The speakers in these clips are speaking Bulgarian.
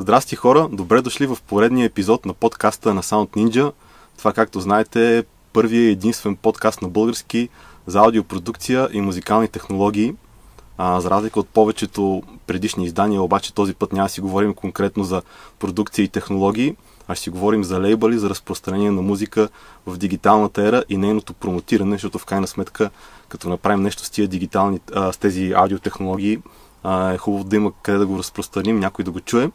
Здрасти хора, добре дошли в поредния епизод на подкаста на Sound Ninja. Това, както знаете, е първият единствен подкаст на български за аудиопродукция и музикални технологии. А, за разлика от повечето предишни издания, обаче този път няма да си говорим конкретно за продукция и технологии, а ще си говорим за лейбъли, за разпространение на музика в дигиталната ера и нейното промотиране, защото в крайна сметка, като направим нещо с, тия дигитални, а, с тези аудиотехнологии, а, е хубаво да има къде да го разпространим, някой да го чуе.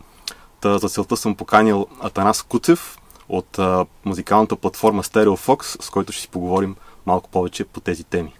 За целта съм поканил Атанас Куцев от музикалната платформа StereoFox, с който ще си поговорим малко повече по тези теми.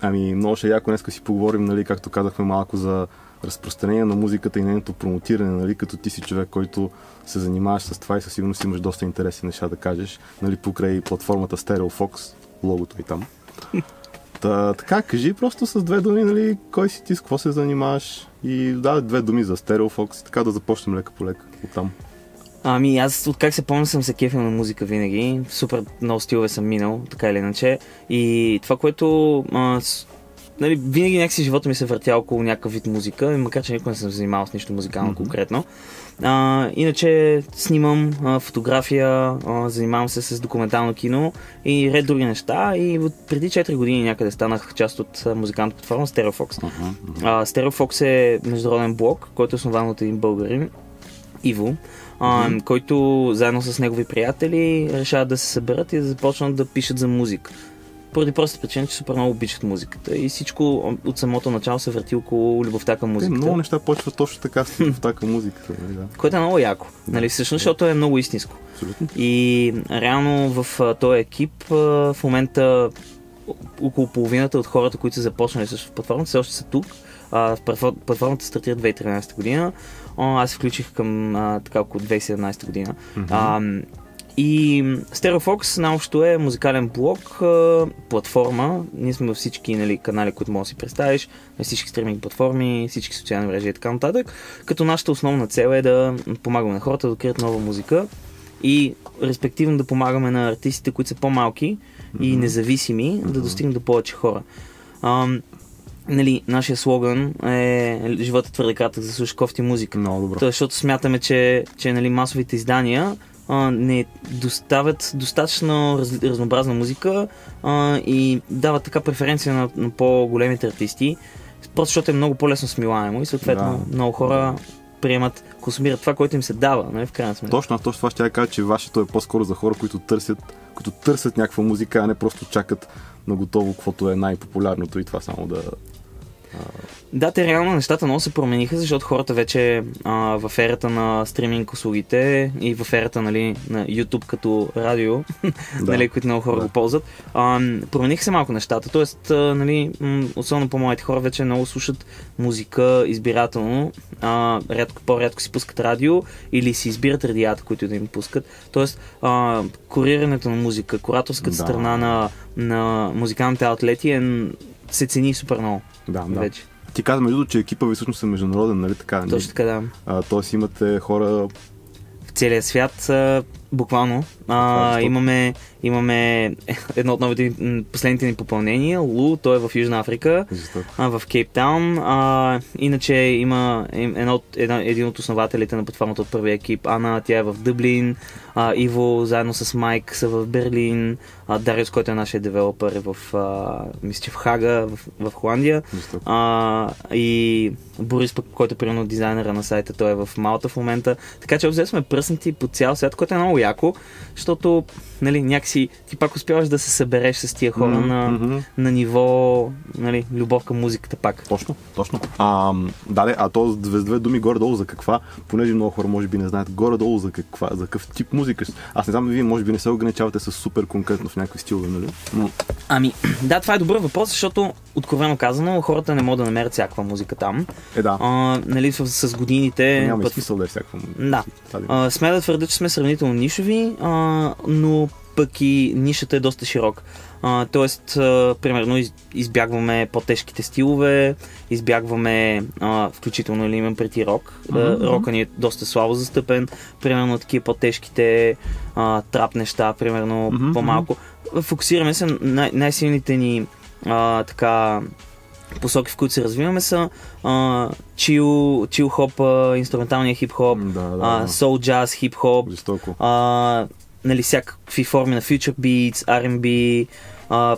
Ами, много ще е яко днес си поговорим, нали, както казахме малко за разпространение на музиката и нейното промотиране, нали, като ти си човек, който се занимаваш с това и със сигурност имаш доста интересни неща да кажеш, нали, покрай платформата StereoFox, логото и там. Та, така, кажи просто с две думи, нали, кой си ти, с какво се занимаваш и да, две думи за StereoFox и така да започнем лека по лека от там. Ами аз от как се помня съм се кефил на музика винаги. Супер много стилове съм минал, така или иначе. И това, което а, нали, винаги някакси живота ми се въртя около някакъв вид музика, макар че никога не съм занимавал с нищо музикално mm-hmm. конкретно. А, иначе снимам а, фотография, а, занимавам се с документално кино и ред други неща. И от преди 4 години някъде станах част от музикалната платформа StereoFox. Uh-huh, uh-huh. StereoFox е международен блог, който е основан от един българин, Иво, mm-hmm. който заедно с негови приятели решават да се съберат и да започнат да пишат за музика. Поради простата причина, че супер много обичат музиката и всичко от самото начало се върти около любовта към музиката. Те, много неща почват точно така с любовта към музиката. Нали, да. Което е много яко, нали, всъщност, защото е много истинско. Абсолютно. И реално в този екип в момента около половината от хората, които са започнали с платформата, все още са тук. платформата стартира 2013 година. аз се включих към а, така около 2017 година. Mm-hmm. А, и StereoFox наобщо е музикален блог, платформа. Ние сме във всички нали, канали, които можеш да си представиш, на всички стриминг платформи, всички социални мрежи и така нататък. Като нашата основна цел е да помагаме на хората да открият нова музика и респективно да помагаме на артистите, които са по-малки mm-hmm. и независими, да достигнат до повече хора. Ам, нали, нашия слоган е живота твърде кратък за слуша кофти музика. Много добро. защото смятаме, че, че нали, масовите издания а, не доставят достатъчно раз, разнообразна музика а, и дават така преференция на, на по-големите артисти, просто защото е много по-лесно смилаемо и съответно да. много хора приемат, консумират това, което им се дава, нали, в крайна сметка. Точно, точно това ще я кажа, че вашето е по-скоро за хора, които търсят, които търсят някаква музика, а не просто чакат на готово, каквото е най-популярното и това само да, да, те реално нещата много се промениха, защото хората вече а, в ерата на стриминг услугите и в ерата нали, на YouTube като радио, да. нали, които много хора да. го ползват, а, промениха се малко нещата. Тоест, а, нали, особено по моите хора вече много слушат музика избирателно, а, рядко, по-рядко си пускат радио или си избират радията, които да им пускат. Тоест, а, курирането на музика, кураторската да. страна на, на музикалните атлети е, се цени супер много. Да, да. Вече. Ти каза, между че екипа ви всъщност е международен, нали така? Точно така, да. А, тоест имате хора... В целия свят, а, буквално. А, имаме, имаме едно от новите, последните ни попълнения. Лу, той е в Южна Африка, а, в Кейптаун. А, иначе има едно, една, един от основателите на платформата от първия екип, Ана, тя е в Дъблин. А, Иво, заедно с Майк, са в Берлин. А, Дариус, който е нашия девелопър, е в, а, мисля, в Хага, в, в Холандия. А, и Борис, пък, който е примерно дизайнера на сайта, той е в Малта в момента. Така че обзе сме пръснати по цял свят, което е много яко, защото нали, някакси ти пак успяваш да се събереш с тия хора mm-hmm. на, на ниво нали, любов към музиката пак. Точно, точно. А, да, а то с две думи горе-долу за каква, понеже много хора може би не знаят горе-долу за каква, за какъв тип музика. Аз не знам, вие може би не се ограничавате с супер конкретно в някакви стилове, нали? Но... Ами, да, това е добър въпрос, защото откровено казано, хората не могат да намерят всякаква музика там. Е, да. А, нали, с, с годините... Няма път... смисъл да е всякаква музика. Да. А, сме да твърда, че сме сравнително нишови, а, но пък и нишата е доста широка. А, тоест, а, примерно, из, избягваме по-тежките стилове, избягваме, а, включително или имам преди рок. Mm-hmm. рока ни е доста слабо застъпен. Примерно, такива по-тежките а, трап неща, примерно, mm-hmm. по-малко. фокусираме се най- най-силните ни а, така посоки, в които се развиваме са а, чил, чил хоп, инструменталния хип-хоп, Да, да, соул джаз, хип-хоп, а, нали, всякакви форми на future beats, R&B, а,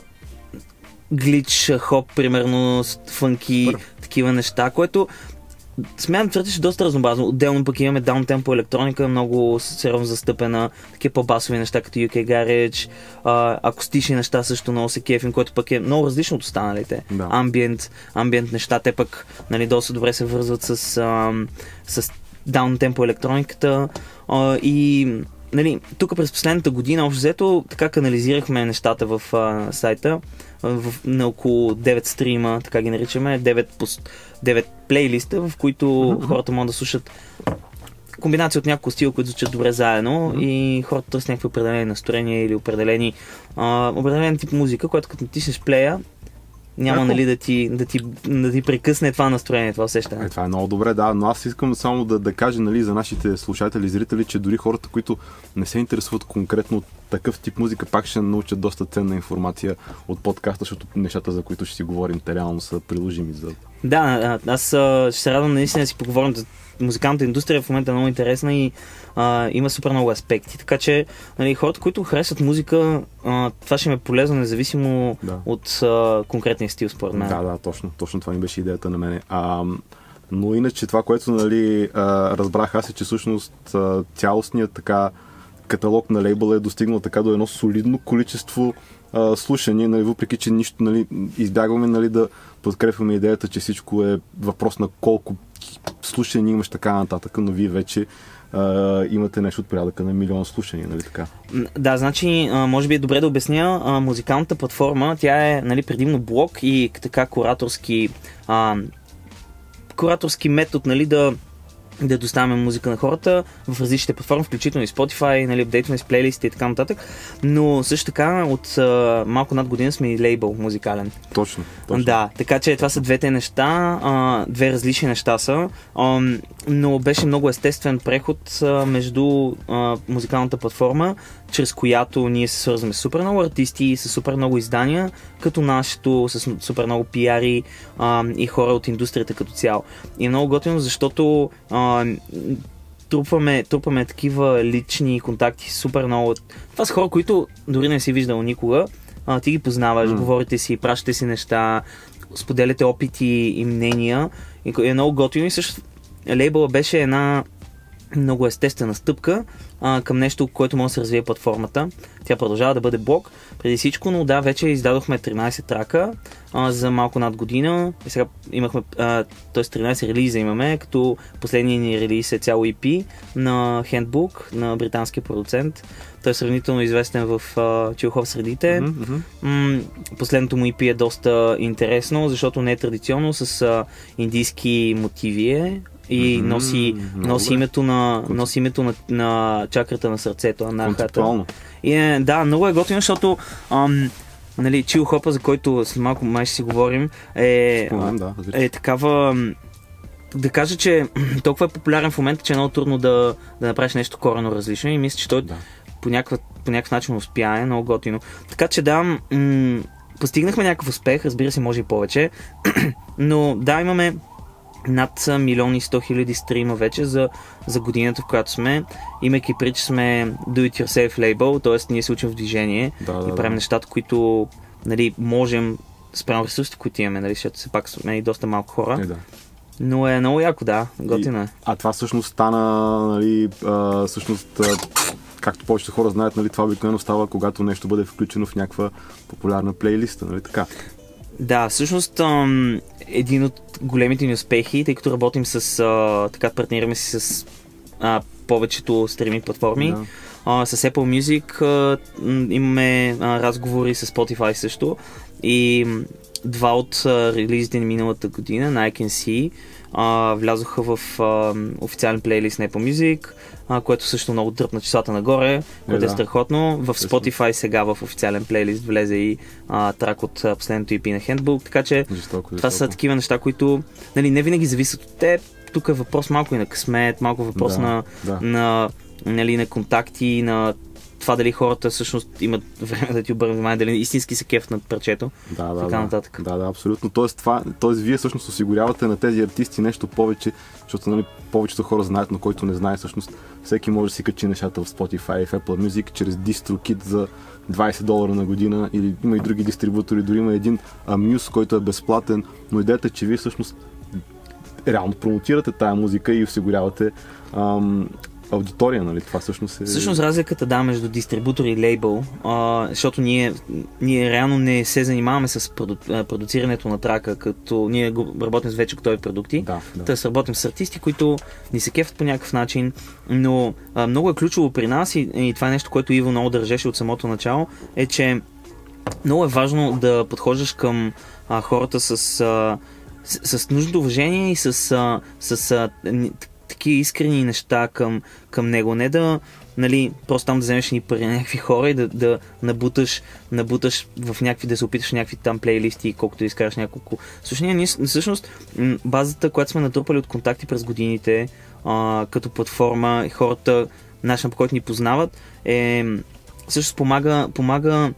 глич, хоп, примерно, фънки, Супер. такива неща, което смятам твърдиш доста разнообразно. Отделно пък имаме даунтемпо електроника, много сериозно застъпена, такива по-басови неща, като UK Garage, а, акустични неща също много се кефим, което пък е много различно от останалите. Да. Амбиент, амбиент неща, те пък нали, доста добре се вързват с, ам, с даунтемпо електрониката а, и нали, тук през последната година, общо взето, така канализирахме нещата в а, сайта, в, на около 9 стрима, така ги наричаме, 9, пос- 9 плейлиста, в които Мгм. хората могат да слушат комбинация от няколко стила, които звучат добре заедно Мгм. и хората търсят някакви определени настроения или определени а, определен тип музика, която като натиснеш плея, няма нали, да, ти, да, ти, да ти прекъсне това настроение, това усещане. Е, това е много добре, да, но аз искам само да, да кажа нали, за нашите слушатели и зрители, че дори хората, които не се интересуват конкретно от такъв тип музика, пак ще научат доста ценна информация от подкаста, защото нещата, за които ще си говорим, те реално са приложими за... Да, аз ще се радвам наистина да си поговорим за музикалната индустрия в момента е много интересна и а, има супер много аспекти. Така че нали, хората, които харесват музика, а, това ще ме е полезно, независимо Да. от а, конкретния стил, според мен. Да, да, точно. Точно това ми беше идеята на мене. А, но иначе това, което нали, а, разбрах аз е, че всъщност а, цялостният така каталог на лейбъла е достигнал така до едно солидно количество а, слушания, нали, въпреки че нищо нали, избягваме нали, да подкрепяме идеята, че всичко е въпрос на колко слушания имаш така нататък, но вие вече а, имате нещо от порядъка на милион слушания, нали така? Да, значи, може би е добре да обясня. Музикалната платформа, тя е нали, предимно блог и така кураторски, а, кураторски метод нали, да да доставяме музика на хората в различните платформи, включително и Spotify, нали, апдейтваме с плейлисти и така нататък. Но също така от а, малко над година сме и лейбъл музикален. Точно. точно. Да, така че това са двете неща, а, две различни неща са, а, но беше много естествен преход а, между а, музикалната платформа, чрез която ние се свързваме с супер много артисти, с супер много издания, като нашето, с супер много пиари а, и хора от индустрията като цяло. И е много готино, защото а, трупваме, трупваме такива лични контакти супер много. Това са хора, които дори не си виждал никога. А, ти ги познаваш, mm. говорите си, пращате си неща, споделяте опити и мнения. И е много готино и също лейбъла беше една много естествена стъпка а, към нещо, което може да се развие платформата. Тя продължава да бъде блог преди всичко, но да, вече издадохме 13 трака а, за малко над година. И сега имахме, а, т.е. 13 релиза имаме, като последният ни релиз е цяло EP на Handbook, на британския продуцент. Той е сравнително известен в чилхов средите. Мгм. М, последното му EP е доста интересно, защото не е традиционно с а, индийски мотиви е и носи, много носи, добре. името на, носи името на, на чакрата на сърцето, анахата. И е, да, много е готино, защото ам, нали, чил хопа, за който след малко май ще си говорим, е, Споменам, да, е такава да кажа, че толкова е популярен в момента, че е много трудно да, да направиш нещо корено различно и мисля, че той Да. по, някаква, по някакъв начин успя, е много готино. Така че да, м- постигнахме някакъв успех, разбира се, може и повече, но да, имаме над милион и сто хиляди стрима вече за, за годината, в която сме, имайки при, че сме do it yourself label, т.е. ние се учим в движение Да, да, и правим да. нещата, които нали, можем спрямо ресурсите, които имаме, нали, защото все пак сме и доста малко хора. Е, да. Но е много яко, да, готино е. А това всъщност стана, нали, а, всъщност, както повечето хора знаят, нали, това обикновено става, когато нещо бъде включено в някаква популярна плейлиста, нали така? Да, всъщност ам, един от големите ни успехи, тъй като работим с, а, така партнираме си с а, повечето стриминг платформи, Да. а, с Apple Music а, имаме а, разговори с Spotify също и два от а, релизите миналата година на I Can See а, влязоха в а, официален плейлист на Apple Music, а, което също много дръпна числата нагоре, което е, да. страхотно. В. Spotify сега в официален плейлист влезе и а, трак от последното EP на Handbook, така че Жестоко, това са жестоко. такива неща, които нали, не винаги зависят от теб. Тук е въпрос малко и на късмет, малко въпрос Да, на, да. на, нали, на контакти, на това дали хората всъщност имат време да ти обърнат внимание, дали истински се кефт над парчето. Да, да, така да. нататък. Да, да, абсолютно. Тоест, това, тоест, вие всъщност осигурявате на тези артисти нещо повече, защото нали, повечето хора знаят, но който не знае всъщност, всеки може да си качи нещата в Spotify в Apple Music чрез DistroKit за 20 долара на година или има и други дистрибутори, дори има един Amuse, който е безплатен, но идеята е, че вие всъщност реално промотирате тая музика и осигурявате ам, аудитория, нали? Това всъщност е... Всъщност разликата да между дистрибутор и лейбъл, а, защото ние, ние реално не се занимаваме с проду, продуцирането на трака, като ние работим с вече готови продукти. Да, да. Тоест работим с артисти, които ни се кефят по някакъв начин, но а, много е ключово при нас и, и това е нещо, което Иво много държеше от самото начало, е, че много е важно да подхождаш към а, хората с, а, с, с нужното уважение и с, а, с а, такива искрени неща към, към него. Не да, нали, просто там да вземеш ни пари на някакви хора и да, да набуташ, набуташ в някакви, да се опиташ някакви там плейлисти, колкото да изкараш няколко слушания. Ние всъщност базата, която сме натрупали от контакти през годините, а, като платформа и хората, начин по който ни познават, е също помага, помага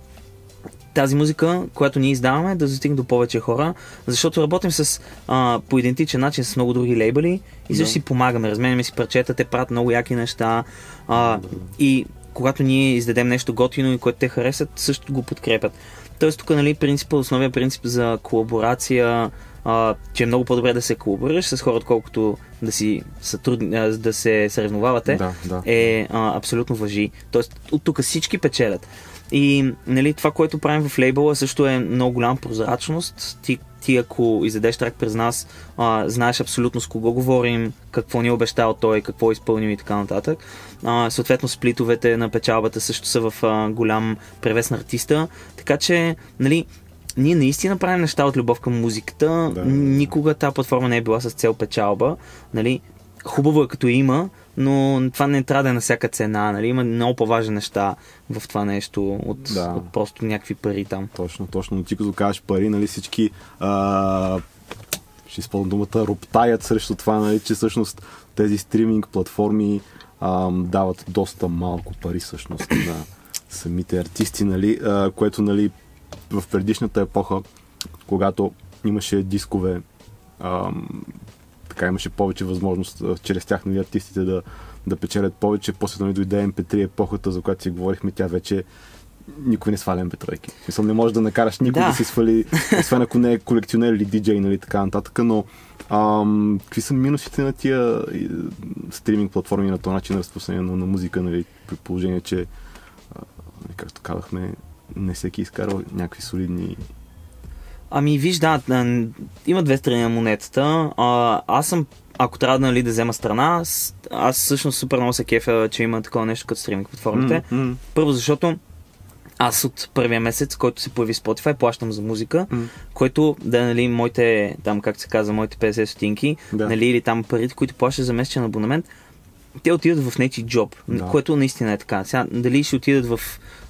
тази музика, която ние издаваме, да достигне до повече хора, защото работим с, а, по идентичен начин с много други лейбъли и също Да. си помагаме, разменяме си парчета, те правят много яки неща а, и когато ние издадем нещо готино и което те харесат, също го подкрепят. Тоест тук, нали, принципа, основният принцип за колаборация, а, че е много по-добре да се колаборираш с хора, отколкото да си сътруд... да се съревновавате, Да, да. е а, абсолютно въжи. Тоест от тук всички печелят. И нали, това, което правим в лейбъла също е много голяма прозрачност. Ти, ти ако издадеш трак през нас, а, знаеш абсолютно с кого говорим, какво ни е обещал той, какво изпълним и така нататък. А, съответно, сплитовете на печалбата също са в а, голям превес на артиста. Така че, нали, ние наистина правим неща от любов към музиката. Да. Никога тази платформа не е била с цел печалба. Нали? Хубаво е като има, но това не трябва да е на всяка цена. Нали? Има много по-важни неща в това нещо от, Да. от просто някакви пари там. Точно, точно. Но ти като кажеш пари, нали всички а, ще използвам думата, роптаят срещу това, нали, че всъщност тези стриминг платформи а, дават доста малко пари всъщност на самите артисти, нали, а, което нали, в предишната епоха, когато имаше дискове, а, така имаше повече възможност чрез тях нали, артистите да, да печелят повече. После нали, дойде MP3 епохата, за която си говорихме, тя вече никой не сваля MP3. В Смисъл, не можеш да накараш никой да, Да. си свали, освен ако не е колекционер или диджей, нали, така нататък, но ам, какви са минусите на тия стриминг платформи на този начин на разпространение на, на музика, нали, при положение, че а, както казахме, не всеки изкарва някакви солидни Ами виж, да, има две страни на монетата. А, аз съм, ако трябва да, нали, да взема страна, с- аз всъщност супер много се кефя, че има такова нещо като стриминг платформите. М, Първо, защото аз от първия месец, който се появи Spotify, плащам за музика, м. който да, нали, моите, там, как се казва, моите 50 стотинки, Да. нали, или там парите, които плащаш за месечен абонамент, те отидат в нечи джоб, Да. което наистина е така. Сега, дали ще отидат в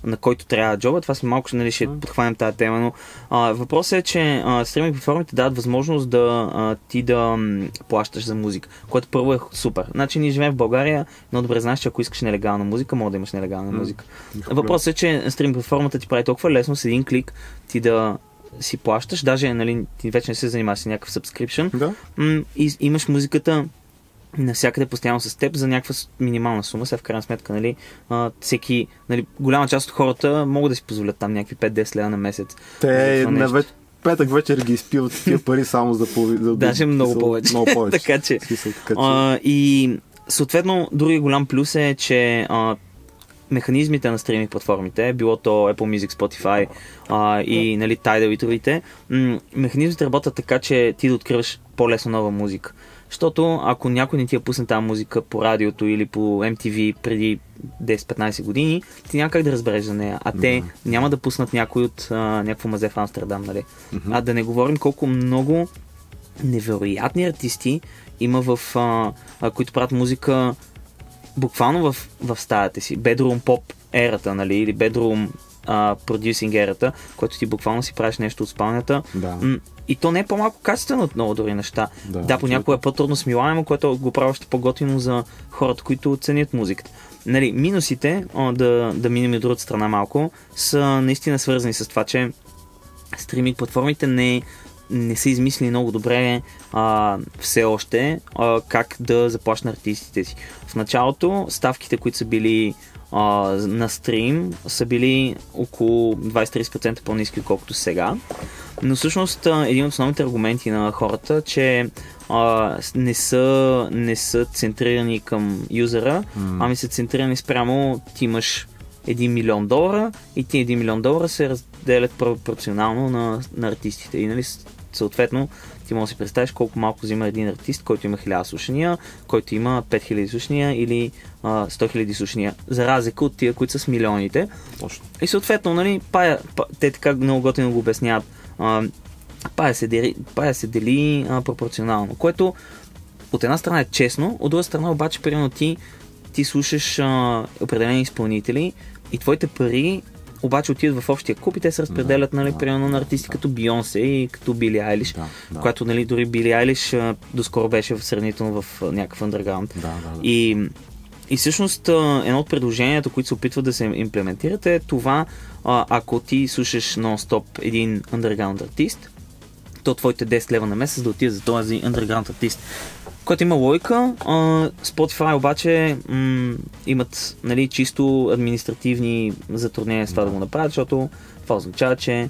на който трябва джоба, това сме малко нали, ще подхванем тази тема, но а, въпросът е, че а, стриминг платформите дават възможност да а, ти да м, плащаш за музика, което първо е супер. Значи ние живеем в България, но добре знаеш, че ако искаш нелегална музика, може да имаш нелегална музика. Въпросът е, че стрим платформата ти прави толкова лесно с един клик ти да си плащаш, даже нали, ти вече не се занимаваш с някакъв subscription, Да. м, и имаш музиката навсякъде постоянно с теб за някаква минимална сума. Сега в крайна сметка, нали, а, всеки, нали, голяма част от хората могат да си позволят там някакви 5-10 лева на месец. Те на нещо. веч... петък вечер ги изпиват тия пари само за половина. За... Даже много смисъл, повече. Много повече. така че, смисъл, така че... а, и съответно, други голям плюс е, че а, механизмите на стриминг платформите, било то Apple Music, Spotify а, и нали, Tidal и другите, м- механизмите работят така, че ти да откриваш по-лесно нова музика. Защото ако някой не ти я пусне тази музика по радиото или по MTV преди 10-15 години, ти няма как да разбереш за нея. А те Да. няма да пуснат някой от а, някакво мазе в Амстердам, нали? А да не говорим колко много невероятни артисти има в, а, а, които правят музика буквално в, в стаята си. Bedroom поп ерата, нали? Или bedroom producing ерата, който ти буквално си правиш нещо от спалнята. Да. И то не е по-малко качествено от много други неща. Да, Да, понякога е по-трудно смилаемо, което го прави още по-готино за хората, които ценят музиката. нали, минусите, а, да, да минем и от другата страна малко, са наистина свързани с това, че стриминг платформите не, не са измислили много добре а, все още а, как да заплащат артистите си. В началото ставките, които са били а, на стрим, са били около 20-30% по-низки, отколкото сега. Но всъщност един от основните аргументи на хората, че а, не, са, не са центрирани към юзера, М. ами са центрирани спрямо ти имаш 1 милион долара и ти 1 милион долара се разделят пропорционално на, на артистите. И нали, съответно ти можеш да си представиш колко малко взима един артист, който има 1000 слушания, който има 5000 слушания или а, 100 000 слушания, за разлика от тия, които са с милионите. Точно. И съответно, нали, пая, па, те така много готино го обясняват. А, пая се дели, пая се дели а, пропорционално, което от една страна е честно, от друга страна обаче, примерно ти, ти слушаш а, определени изпълнители и твоите пари обаче отиват в общия куп и те се разпределят, Да, нали, да, примерно на артисти да. като Бионсе и като Били Айлиш, Да, да. която, нали, дори Били Айлиш а, доскоро беше в сравнително в а, някакъв underground. Да, да, да. И, и всъщност а, едно от предложенията, които се опитват да се имплементират е това, а, ако ти слушаш нон-стоп един underground артист, то твоите 10 лева на месец да отидат за този underground артист. Който има лойка, Spotify обаче м- имат нали, чисто административни затруднения с това да го направят, защото това означава, че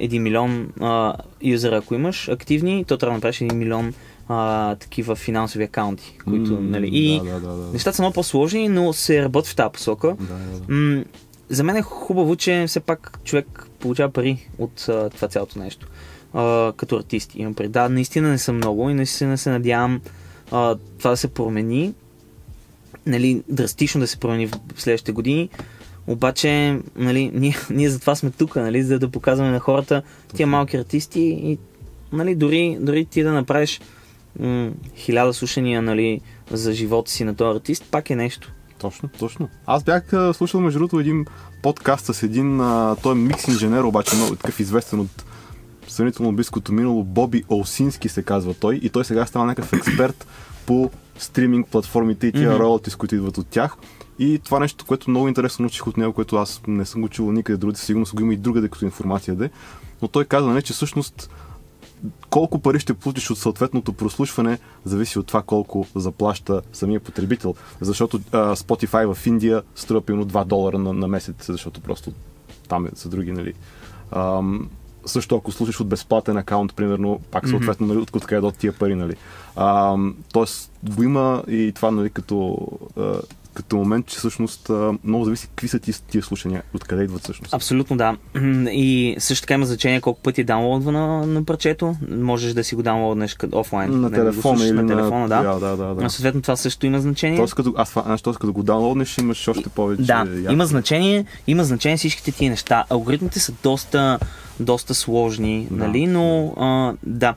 1 милион а, юзера, ако имаш активни, то трябва да направиш 1 милион а, такива финансови акаунти, които, М, нали, и Да, да, да, да. нещата са много по-сложни, но се работи в тази посока. Да, да, да. М- за мен е хубаво, че все пак човек получава пари от а, това цялото нещо. А, като артист. Имам пред. Да, наистина не съм много и наистина се надявам а, това да се промени. Нали, драстично да се промени в следващите години. Обаче, нали, ние, ние затова сме тук, нали, за да показваме на хората тия малки артисти и нали, дори, дори ти да направиш м- хиляда слушания нали, за живота си на този артист, пак е нещо. Точно, точно. Аз бях а, слушал между другото един подкаст с един, а, той е микс инженер, обаче много такъв известен от сравнително близкото минало, Боби Олсински се казва той и той сега става някакъв експерт по стриминг платформите и тия Мгм. роялти, с които идват от тях. И това нещо, което много интересно научих от него, което аз не съм го чувал никъде другаде, сигурно го има и другаде като информация де. Но той каза, не, че всъщност колко пари ще получиш от съответното прослушване, зависи от това колко заплаща самия потребител. Защото а, Spotify в Индия струва примерно 2 долара на, на месец, защото просто там е, са други, нали. Ам, също ако слушаш от безплатен акаунт, примерно, пак съответно, нали, от откъде до тия пари, нали. Ам, тоест, го има и това, нали, като, а, като момент, че всъщност много зависи какви са тия, слушания, откъде идват всъщност. Абсолютно да. И също така има значение колко пъти е даунлоудва на, парчето. Можеш да си го даунлоуднеш офлайн. на нали, телефона или на телефона, да. да, да, да, да. Но съответно това също има значение. Тоест, като, аз, значи, тоест, като го даунлоднеш, имаш още повече. Да, якости. има значение, има значение всичките тия неща. Алгоритмите са доста, доста сложни, Да. нали, но а, да.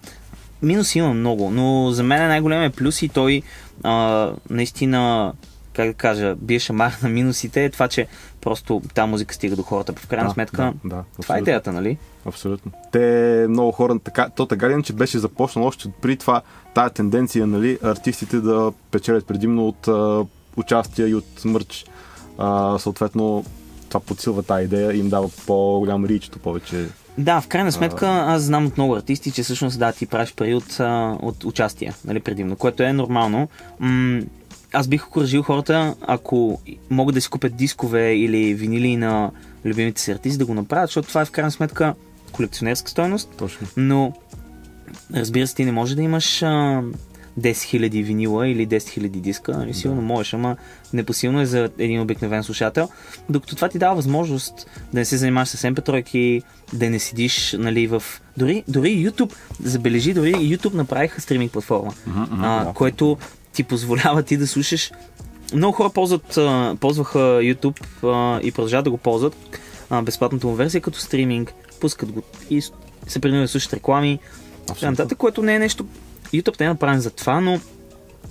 Минуси има много, но за мен най-големият плюс и той а, наистина, как да кажа, бие шамар на минусите е това, че просто тази музика стига до хората. В крайна Да, сметка, да, да, това е идеята, нали? Абсолютно. Те много хора, така, то така ли, че беше започнало още при това, тая тенденция, нали, артистите да печелят предимно от а, участия и от мърч. А, съответно, това подсилва тази идея и им дава по-голям ричто повече. Да, в крайна сметка аз знам от много артисти, че всъщност да, ти правиш пари от, от участие, нали, предимно, което е нормално. М- аз бих окоръжил хората, ако могат да си купят дискове или винили на любимите си артисти, да го направят, защото това е в крайна сметка колекционерска стойност, Точно. но разбира се, ти не може да имаш а, 10 000 винила или 10 000 диска, нали, сигурно можеш, ама непосилно е за един обикновен слушател, докато това ти дава възможност да не се занимаваш с MP3, да не седиш нали, в... Дори, дори YouTube, забележи, дори YouTube направиха стриминг платформа, мгм, а, да. което ти позволява ти да слушаш много хора ползват, а, ползваха YouTube а, и продължават да го ползват а, безплатната му версия като стриминг, пускат го и се принудят да слушат реклами, нататък, което не е нещо. YouTube не е направен за това, но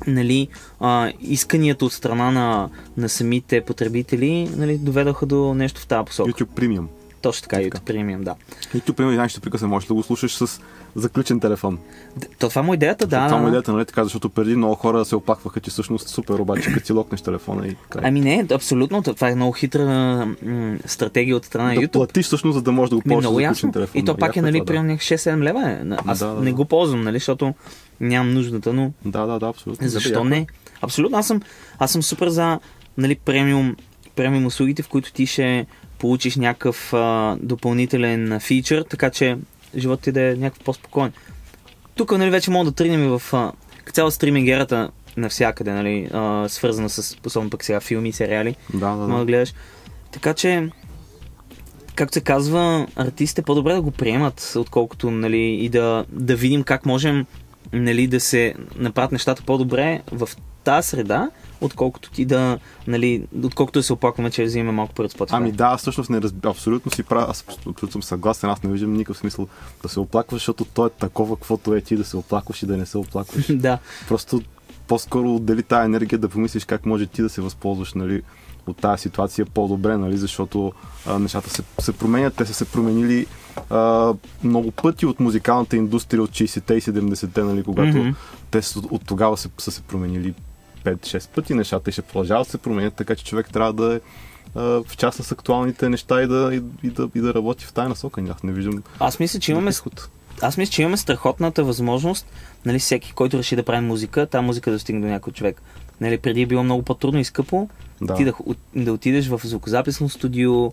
нали, а, исканията от страна на, на самите потребители нали, доведоха до нещо в тази посока. YouTube Premium. Точно така, YouTube Premium, да. YouTube Premium, знаеш, ще прикъсне, можеш да го слушаш с заключен телефон. То това му е идеята, да. Това му е идеята, нали така, защото преди много хора се оплакваха, че всъщност супер, обаче като си локнеш телефона и край. Ами не, абсолютно. Това е много хитра м- стратегия от страна на да YouTube. платиш всъщност, за да можеш да го ползваш с ясно. телефон. И то пак е, нали, това, да. примерно 6-7 лева. е. Аз Да, да, не го ползвам, нали, защото нямам нуждата, но Да, да, да, абсолютно. защо е. не? Абсолютно, аз съм, аз съм супер за нали, премиум, премиум услугите, в които ти ще получиш някакъв а, допълнителен фичър, така че животът ти да е някакъв по-спокоен. Тук нали, вече мога да тръгнем и в а, като цяло стриминг ерата навсякъде, нали, а, свързана с, особено пък сега, филми и сериали, Да, да, мога да да. гледаш. Така че, както се казва, артистите по-добре да го приемат, отколкото нали, и да, да видим как можем нали, да се направят нещата по-добре в тази среда, отколкото ти да, нали, отколкото да се оплакваме, че взимаме малко пари от Spotify. Ами да, аз всъщност не разбирам. Абсолютно си правя, аз абсолютно съм съгласен, аз не виждам никакъв смисъл да се оплакваш, защото то е такова, каквото е ти да се оплакваш и да не се оплакваш. да, Просто по-скоро отдели тази енергия да помислиш как може ти да се възползваш нали, от тази ситуация по-добре, нали, защото а, нещата се, се променят. Те са се променили а, много пъти от музикалната индустрия от 60-те и 70-те, нали, когато Мгм. те с- от тогава се, са се променили 5-6 пъти нещата и ще продължават да се променят, така че човек трябва да е в част с актуалните неща и да, и, и, да, и да работи в тази насока. Аз не виждам аз мисля, че имаме, изход. аз мисля, че имаме страхотната възможност, нали, всеки, който реши да прави музика, тази музика да стигне до някой човек. Нали, преди е било много по-трудно и скъпо, Да. ти да, да отидеш в звукозаписно студио,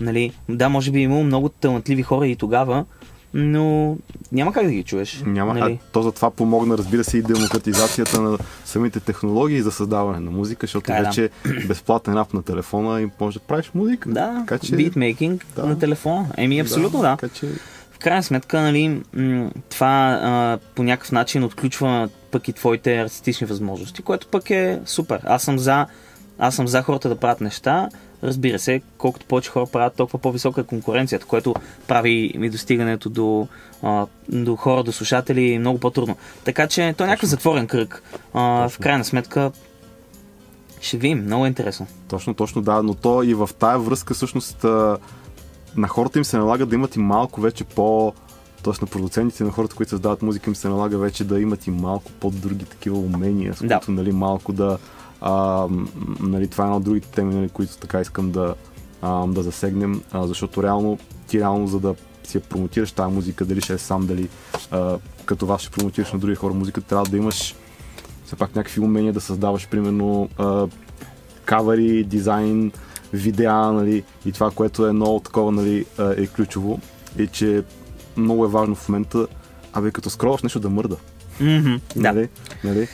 нали, да, може би е имало много талантливи хора и тогава, но няма как да ги чуеш. Няма, нали? а то затова помогна, разбира се, и демократизацията на самите технологии за създаване на музика, защото Така е, да. вече е безплатен ап на телефона и можеш да правиш музика. Да, така че, битмейкинг да. на телефона. Еми, абсолютно да. Така че, В крайна сметка, нали, това а, по някакъв начин отключва пък и твоите артистични възможности, което пък е супер. Аз съм за, аз съм за хората да правят неща. Разбира се, колкото повече хора правят, толкова по-висока е конкуренцията, което прави и достигането до, а, до хора, до слушатели много по-трудно. Така че то е някакъв затворен кръг. А, в крайна сметка, ще видим. Много е интересно. точно, точно, да, но то и в тая връзка всъщност на хората им се налага да имат и малко вече по... Тоест на продуцентите, на хората, които създават музика, им се налага вече да имат и малко по-други такива умения, с Да. които нали, малко да... А, нали, това е една от другите теми, нали, които така искам да, а, да засегнем, а, защото реално ти реално за да си я промотираш тази музика, дали ще е сам, дали а, като вас ще промотираш на други хора музика, трябва да имаш все пак някакви умения да създаваш, примерно а, кавари, дизайн, видеа, нали, и това, което е много такова, нали, е ключово, е, че много е важно в момента, абе, като скролваш нещо да мърда. Мгм, да. Нали?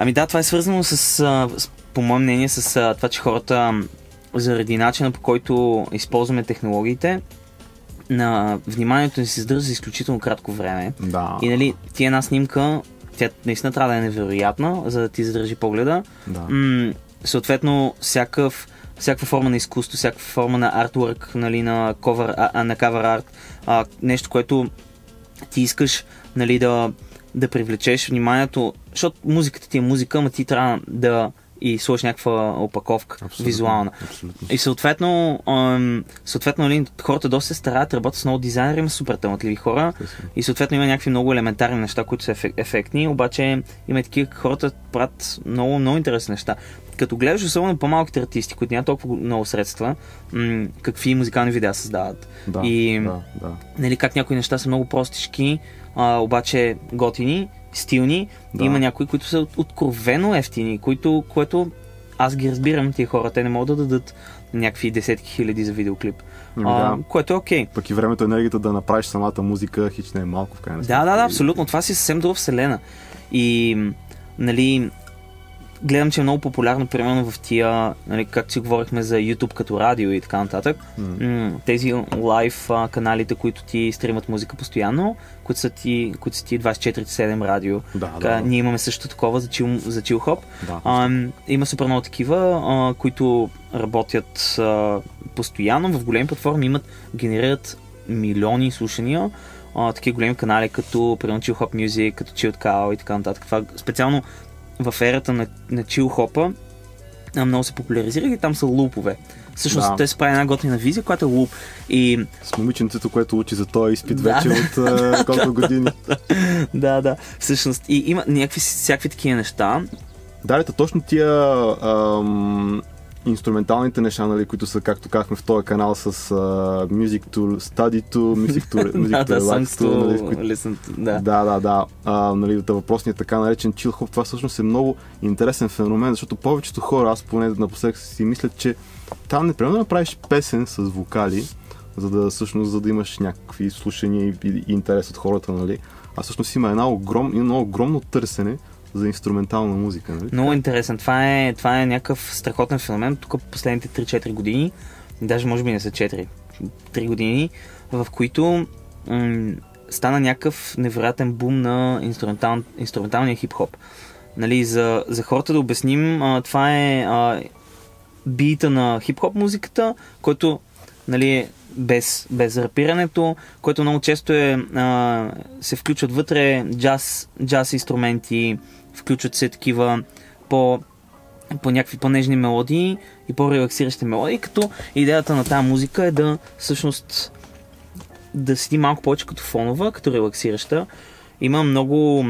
Ами да, това е свързано с, по мое мнение, с това, че хората заради начина по който използваме технологиите, на вниманието ни се издържа за изключително кратко време. Да. И нали, ти една снимка, тя наистина трябва да е невероятна, за да ти задържи погледа. да. М- съответно, всякакъв, всякаква форма на изкуство, всякаква форма на артворк, нали, на cover, а, на cover арт, а, нещо, което ти искаш нали, да, да привлечеш вниманието, защото музиката ти е музика, ама ти трябва да и сложиш някаква опаковка Абсолютно, визуална. Абсолютно. И съответно, ам, съответно нали, хората доста се стараят, работят с много дизайнери, има супер талантливи хора. Естествено. И съответно има някакви много елементарни неща, които са ефек- ефектни, обаче има такива хората правят много, много интересни неща. Като гледаш особено по-малките артисти, които нямат толкова много средства, м- какви музикални видеа създават. Да, и да, да. нали, как някои неща са много простички, а, обаче готини, стилни. Да. Има някои, които са откровено ефтини, които, което аз ги разбирам, тия хора, те не могат да дадат някакви десетки хиляди за видеоклип. Ами А, да. което е окей. Пък и времето, енергията да направиш самата музика, хич не е малко в крайна Да, да, да, абсолютно. Това си съвсем друга вселена. И, нали, гледам, че е много популярно, примерно в тия, нали, както си говорихме за YouTube като радио и така нататък, м- тези лайв каналите, които ти стримат музика постоянно, които са ти, които са ти 24-7 радио. Да, да, да. Ние имаме също такова за чил, за хоп. да. А, има супер много такива, а, които работят а, постоянно в големи платформи, имат, генерират милиони слушания. А, такива големи канали, като примерно Chill Hop Music, като Chill Cow и така нататък. Това специално в ерата на, на Hop много се популяризира и там са лупове. Всъщност Да. се прави една готина визия, която е луп. И С момиченцето, което учи за този изпит Да, вече да. от колко години. да, да, всъщност. И има някакви всякакви такива неща. Да, ето точно тия ам, инструменталните неща, нали, които са, както казахме в този канал с а, Music to Study to, Music to, music да, to да, Relax to, нали, които listen to, да. Да, да, да. А, нали, та въпросният така наречен chill hop, това всъщност е много интересен феномен, защото повечето хора, аз поне напоследък си мислят, че там не да направиш песен с вокали, за да всъщност за да имаш някакви слушания и, и, и интерес от хората, нали? А всъщност има една огром, едно огромно търсене за инструментална музика, нали? Много интересен. Това е, това е някакъв страхотен феномен. Тук последните 3-4 години, даже може би не са 4, 3 години, в които м- стана някакъв невероятен бум на инструментал, инструменталния хип-хоп. Нали, за, за хората да обясним, а, това е а, бита на хип-хоп музиката, който нали, без, без рапирането, което много често е, а, се включват вътре джаз, джаз инструменти, включват се такива по, по някакви по-нежни мелодии и по-релаксиращи мелодии, като идеята на тази музика е да всъщност да седи малко повече като фонова, като релаксираща. Има много,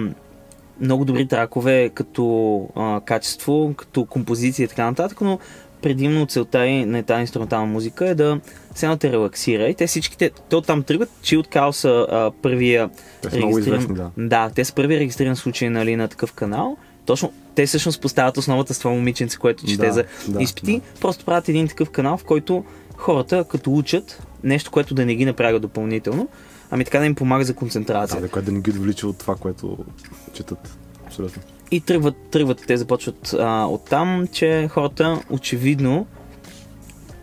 много добри тракове като а, качество, като композиция и така нататък, но предимно целта и на тази инструментална музика е да се едно те релаксира. И те всичките, то там тръгват, Chill Cow са а, първия Те са регистриран- известни, да. Да, те са първият регистриран случай нали, на такъв канал. Точно те всъщност поставят основата с това момиченце, което чете Да, за да, изпити. Просто правят един такъв канал, в който хората, като учат нещо, което да не ги напряга допълнително, ами така да им помага за концентрация. Да, което да не ги отвлича от това, което четат. Абсолютно. И тръгват, тръгват, те започват а, от там, че хората очевидно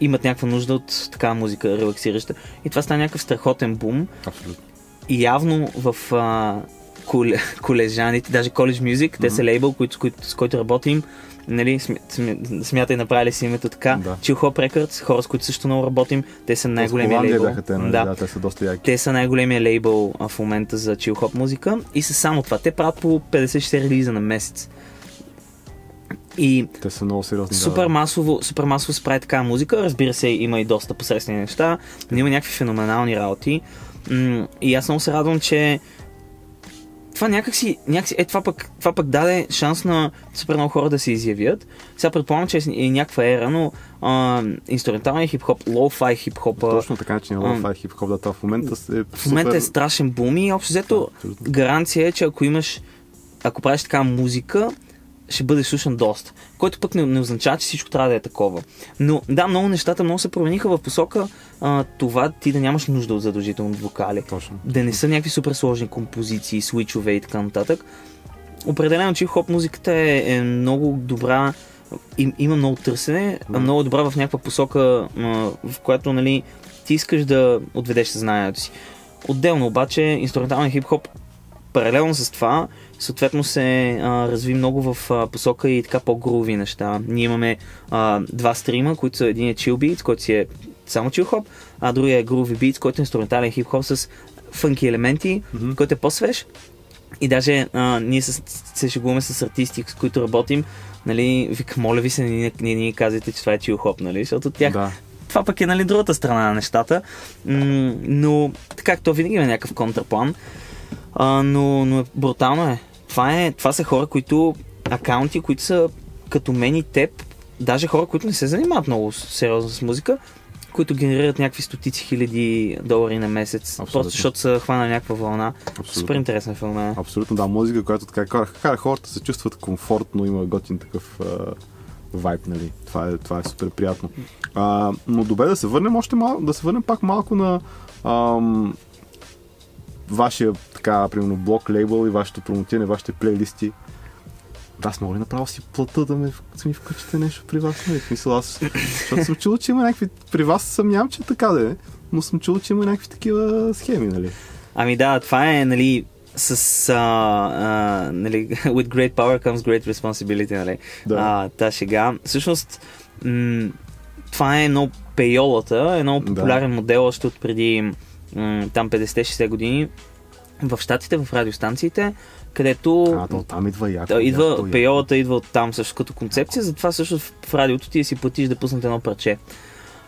имат някаква нужда от такава музика, релаксираща. И това стана някакъв страхотен бум. Абсолютно. И явно в а, колежаните, даже College Music, те са лейбъл, които, които, с който работим, нали, сме, смятай, направили си името така. Да. Chill Hop Records, хора с които също много работим, те са най-големия лейбъл. бяха те, нали? Да. да, те са доста яки. Те са най-големия лейбъл а, в момента за chill hop музика и са само това. Те правят по 50-60 релиза на месец. И Те са много сериозни. супер да, масово, супер масово се прави такава музика. Разбира се, има и доста посредствени неща, но има някакви феноменални работи. И аз много се радвам, че това някакси, някакси е, това пък, това пък даде шанс на супер много хора да се изявят. Сега предполагам, че е някаква ера, но а, инструменталния хип-хоп, лоу-фай хип-хопа, Точно така, че не Ам. лоу-фай хип-хоп, да, това в момента е в момента е страшен бум и общо взето абсолютно. гаранция е, че ако имаш, ако правиш така музика, ще бъде слушан доста. Който пък не, не означава, че всичко трябва да е такова. Но да, много нещата много се промениха в посока а, това ти да нямаш нужда от задължително вокали. Точно. Да не са някакви супер сложни композиции, свичове и така нататък. Определено, че хоп музиката е, е много добра, им, има много търсене, Да. много добра в някаква посока, а, в която нали, ти искаш да отведеш съзнанието си. Отделно обаче, инструменталния хип-хоп, паралелно с това, съответно се а, разви много в а, посока и така по-груви неща. Ние имаме а, два стрима, които са един е Chill Beats, който си е само chill hop, а другия е Groovy Beats, който е инструментален хип-хоп с фънки елементи, Мгм. който е по-свеж. И даже а, ние с, се шегуваме с артисти, с които работим, нали, вика, моля ви се, не, ни казвайте, че това е chill hop, нали, защото тях Да. това пък е нали, другата страна на нещата. Но така, то винаги има някакъв контрплан. А, но, но е, брутално е. Това, е. това са хора, които акаунти, които са като мен и теб, даже хора, които не се занимават много сериозно с музика, които генерират някакви стотици хиляди долари на месец, Абсолютно. просто защото са хванали някаква вълна. Абсолютно. Супер интересен феномен. е. Абсолютно, да, музика, която така кара, кара хората се чувстват комфортно, има готин такъв а, вайб, нали. Това е, това е супер приятно. А, но добре да се върнем още малко, да се върнем пак малко на ам, вашия, така, примерно, блок лейбъл и вашето промотиране, вашите плейлисти. Да, аз мога ли направо си плата да, ме, да ми включите нещо при вас? Нали? В смисъл, аз, защото съм чул, че има някакви... При вас съмнявам, че така да е, но съм чул, че има някакви такива схеми, нали? Ами да, това е, нали, с, а, а, нали, with great power comes great responsibility, нали, Да. а, та шега. Всъщност, м- това е едно пейолата, едно Да. популярен модел още от преди там 50-60 години в щатите, в радиостанциите, където А, то там идва яко. да, идва, яко, пейолата идва от там също като концепция, затова също в, радиото ти си платиш да пуснат едно парче.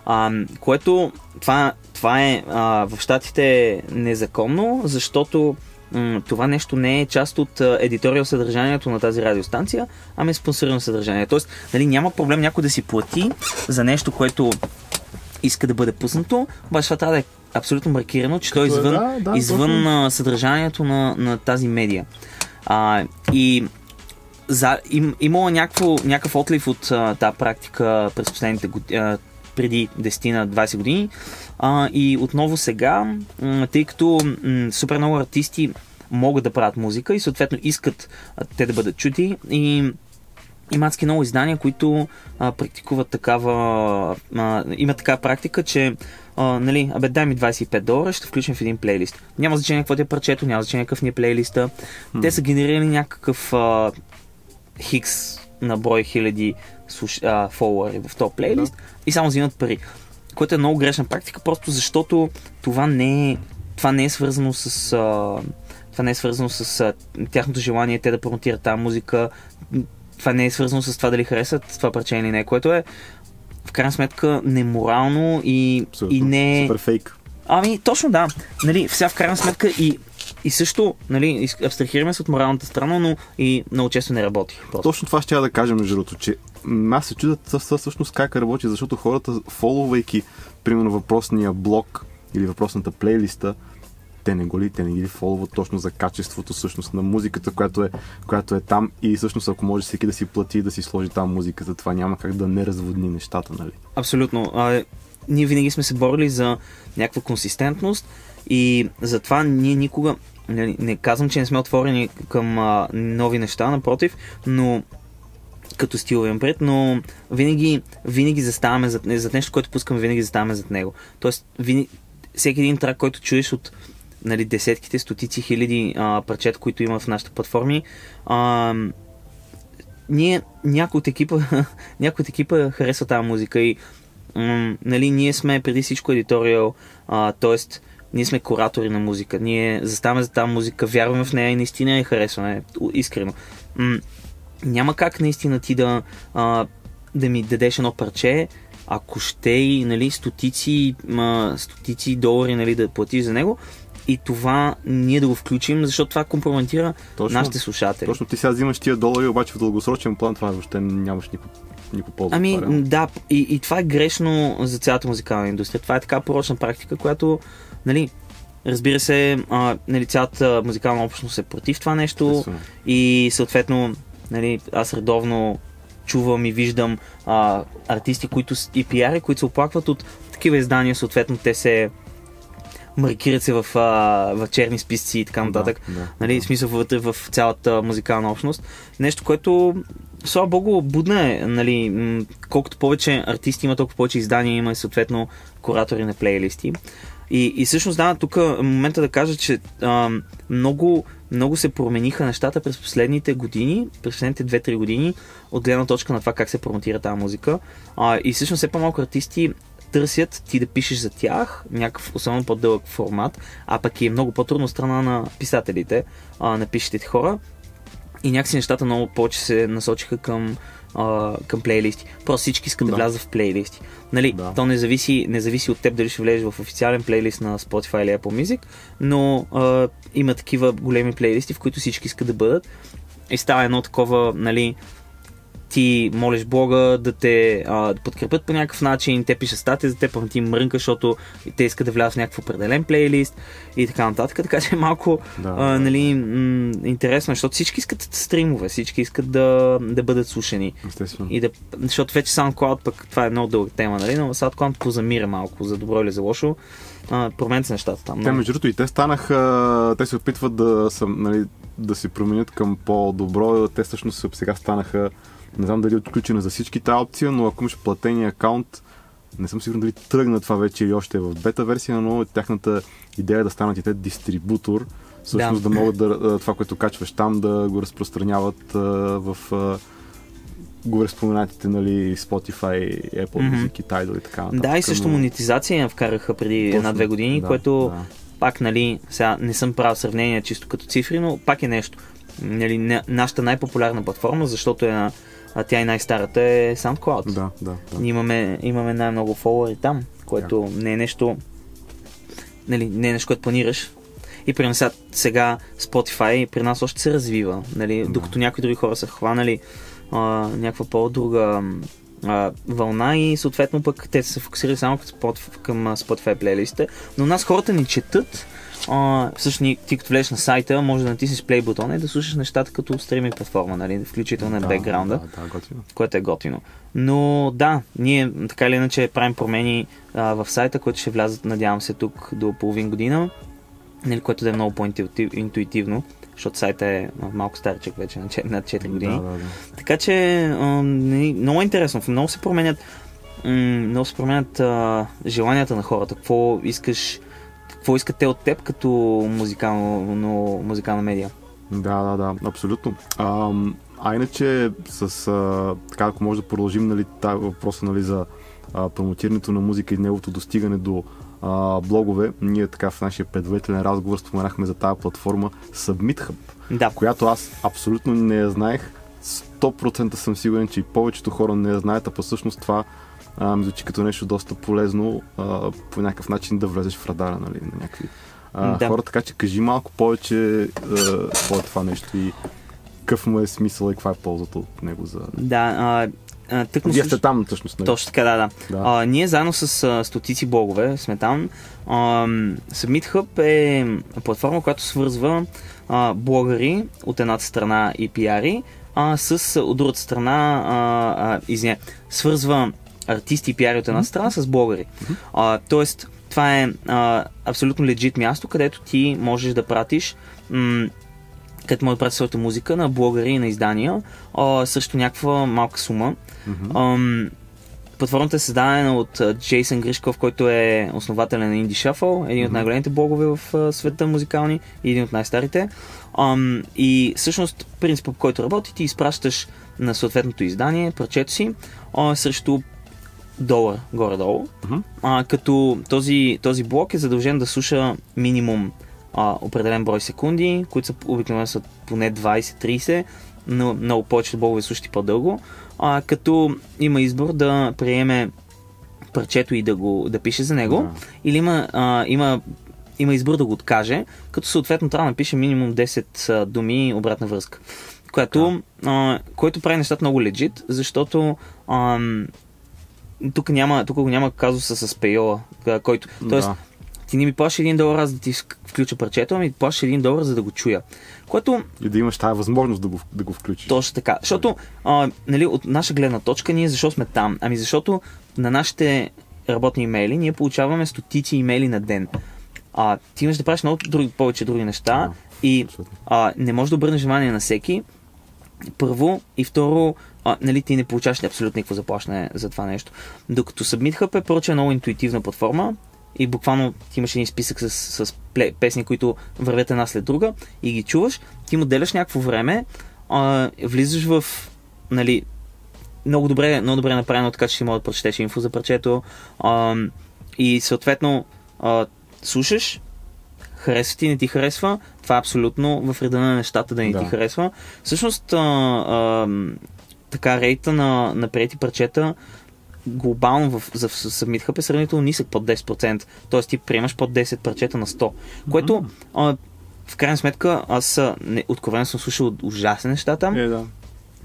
А, което това, това е а, в щатите незаконно, защото м- това нещо не е част от едиториал съдържанието на тази радиостанция, ами е спонсорирано съдържание. Тоест, нали, няма проблем някой да си плати за нещо, което иска да бъде пуснато, обаче това трябва да е абсолютно маркирано, че то е извън, да, да, извън а, съдържанието на, на тази медия. А, и за, им, имало някакво, някакъв отлив от тази практика през последните години, преди 10 на 20 години. А, и отново сега, тъй като м, супер много артисти могат да правят музика и съответно искат те да бъдат чути и има адски много издания, които а, практикуват такава, а, има такава практика, че а, нали, абе дай ми 25 долара, ще включим в един плейлист. Няма значение какво ти е парчето, няма значение какъв ни е плейлиста. М. Те са генерирали някакъв а, хикс на брой хиляди слуш... а, фолуари в този плейлист и само взимат пари. Което е много грешна практика, просто защото това не е, това не е свързано с... А, това не е свързано с а, тяхното желание те да промотират тази музика. Това не е свързано с това дали харесат това парче или не, което е в крайна сметка неморално и, Абсолютно. и не... Супер фейк. Ами, точно да. Нали, сега в крайна сметка и, и също, нали, абстрахираме се от моралната страна, но и много често не работи. Просто. Точно това ще я да кажа, между другото, че аз се чудя всъщност как работи, защото хората, фоловайки, примерно въпросния блог или въпросната плейлиста, те не го ли, те не ги ли фолват точно за качеството всъщност на музиката, която е, която е там и всъщност ако може всеки да си плати и да си сложи там музиката, това няма как да не разводни нещата, нали? Абсолютно. А, ние винаги сме се борили за някаква консистентност и затова ние никога, не, не казвам, че не сме отворени към а, нови неща, напротив, но като стилове имам пред, но винаги, винаги заставаме зад, зад нещо, което пускаме, винаги заставаме зад него. Тоест, винаги, всеки един трак, който чуеш от нали, десетките, стотици хиляди а, парчета, които има в нашите платформи, а, ние, някой от екипа, някой от екипа харесва тази музика и м, нали, ние сме преди всичко едиториал, т.е. ние сме куратори на музика. Ние заставаме за тази музика, вярваме в нея и наистина я харесваме искрено. М, няма как наистина ти да, а, да ми дадеш едно парче, ако ще и нали, стотици, ма, стотици долари нали, да платиш за него и това ние да го включим, защото това компрометира Точно. нашите слушатели. Точно ти сега взимаш тия долари, обаче в дългосрочен план това въобще нямаш никакво, полза. Ами, това, да, и, и това е грешно за цялата музикална индустрия. Това е така порочна практика, която, нали, разбира се, а, нали, цялата музикална общност е против това нещо Естествено. и съответно, нали, аз редовно чувам и виждам а, артисти, които и пиари, които се оплакват от такива издания, съответно те се маркират се в, а, в черни списъци и така нататък. Да, да, нали, да. смисъл вътре в цялата музикална общност. Нещо, което, слава богу, будна е, нали, колкото повече артисти има, толкова повече издания има и съответно куратори на плейлисти. И, и всъщност, да, тук момента да кажа, че а, много, много се промениха нещата през последните години, през последните 2-3 години, от гледна точка на това как се промотира тази музика. А, и всъщност все по-малко артисти търсят ти да пишеш за тях някакъв особено по-дълъг формат, а пък е много по-трудно от страна на писателите, а, на пишещите хора. И някакси нещата много повече се насочиха към, а, към плейлисти. Просто всички искат да, Да. влязат в плейлисти. Нали, Да. то не зависи, не зависи от теб дали ще влезеш в официален плейлист на Spotify или Apple Music, но а, има такива големи плейлисти, в които всички искат да бъдат. И става едно такова, нали, ти молиш Бога да те а, да подкрепят по някакъв начин, те пишат статия за теб, ама ти мрънка, защото те искат да влязат в някакъв определен плейлист и така нататък. Така че е малко Да, а, нали, м- интересно, защото всички искат стримове, всички искат да, да бъдат слушани. Естествено. И да, защото вече SoundCloud, пък това е много дълга тема, нали? но SoundCloud позамира малко, за добро или за лошо. А, променят се нещата там. Те, между другото, и те станаха, те се опитват да, са, нали, да се променят към по-добро. Те всъщност сега станаха, не знам дали е отключена за всички тази опция, но ако имаш платени акаунт, не съм сигурен дали тръгна това вече или още е в бета версия, но тяхната идея е да станат и те дистрибутор, всъщност да, Да. могат да, това, което качваш там, да го разпространяват а, в а, горе споменатите, нали, Spotify, Apple. Music и Tidal и така нататък. Да, и също монетизация я вкараха преди една-две години, да, което да. пак, нали, сега не съм правил сравнение чисто като цифри, но пак е нещо. Нали, нашата най-популярна платформа, защото е на а тя и най-старата е SoundCloud. Да, да, да. Имаме, имаме най-много фолуари там, което не е нещо, нали, не е нещо, което планираш. И при нас сега Spotify при нас още се развива, нали, Да. докато някои други хора са хванали а, някаква по-друга а, вълна и съответно пък те са се фокусирали само към Spotify плейлистите. Но нас хората ни четат. А, всъщност ти като влезеш на сайта, може да натиснеш плей бутона и да слушаш нещата като стриминг платформа, нали, включително на да, бекграунда Да, да, готино. което е готино. Но да, ние така или иначе правим промени а, в сайта, които ще влязат, надявам се, тук до половин година, нали, което да е много по-интуитивно, защото сайта е малко старичък вече, на че- над 4 години. Да, да, да. Така че а, нали, много е интересно, много се променят, много се променят а, желанията на хората, какво искаш, какво искат те от теб като музикално, музикална медия. Да, да, да, абсолютно. А, а иначе, с, а, така, ако може да продължим нали, тази въпроса нали, за а, промотирането на музика и неговото достигане до а, блогове, ние така в нашия предварителен разговор споменахме за тази платформа Submit Hub, Да, която аз абсолютно не я знаех. 100% съм сигурен, че и повечето хора не я знаят, а всъщност това а, ми звучи като нещо доста полезно а, по някакъв начин да влезеш в радара нали, на някакви а, Да. хора. Така че кажи малко повече какво е това нещо и какъв му е смисъл и каква е ползата от него за... да, а, а, тъкмо Вие сте там всъщност, нали? Точно така, да, да. Да. А, ние заедно с а, стотици блогове сме там. А, Submit Hub е платформа, която свързва а, блогъри от едната страна и пиари, а с от другата страна, а, а, извиня, свързва артисти и пиари от една страна с блогъри. А, тоест, това е а, абсолютно легит място, където ти можеш да пратиш м- където може да прати своята музика на блогъри и на издания а, срещу някаква малка сума. Мгм. Ам, платформата е създадена от а, Джейсън Гришков, който е основателя на Indie Shuffle, един от Мгм. най-големите блогове в а, света музикални и един от най-старите. Ам, и всъщност принципът, по който работи, ти изпращаш на съответното издание парчето си а, срещу долар горе-долу. Мгм. А, като този, този блок е задължен да слуша минимум а, определен брой секунди, които са обикновено са поне 20-30, но много повече блогове слушат по-дълго, а, като има избор да приеме парчето и да го да пише за него, Да. или има, а, има, има избор да го откаже, като съответно трябва да напише минимум 10 а, думи обратна връзка. Което, а, което прави нещата много легит, защото ам, тук няма, тук го няма казуса с пейола, който, тоест, Да. ти не ми плащаш един долар аз да ти вк- включа парчето, ами плащаш един долар за да го чуя. Което И да имаш тази възможност да го, да го включиш. точно така. Защото, а, нали, от наша гледна точка, ние защо сме там? Ами защото на нашите работни имейли ние получаваме стотици имейли на ден. А, ти имаш да правиш много други, повече други неща Да, и абсолютно. а, не можеш да обърнеш внимание на всеки. Първо и второ, а, нали, ти не получаваш абсолютно никакво заплащане за това нещо. Докато Submit Hub е проче много интуитивна платформа и буквално ти имаш един списък с, с песни, които вървят една след друга и ги чуваш, ти му отделяш някакво време, а, влизаш в, нали, много добре, много добре направено, така че си може да прочетеш инфо за парчето а, и съответно а, слушаш, харесва ти, не ти харесва, това е абсолютно в реда на нещата да не Да. ти харесва. Всъщност, а, а, така, рейта на, на приети парчета глобално в, за Submit Hub е сравнително нисък под 10%. Тоест ти приемаш под 10 парчета на 100. Което а, в крайна сметка аз не, откровено съм слушал ужасни неща там, Е, да.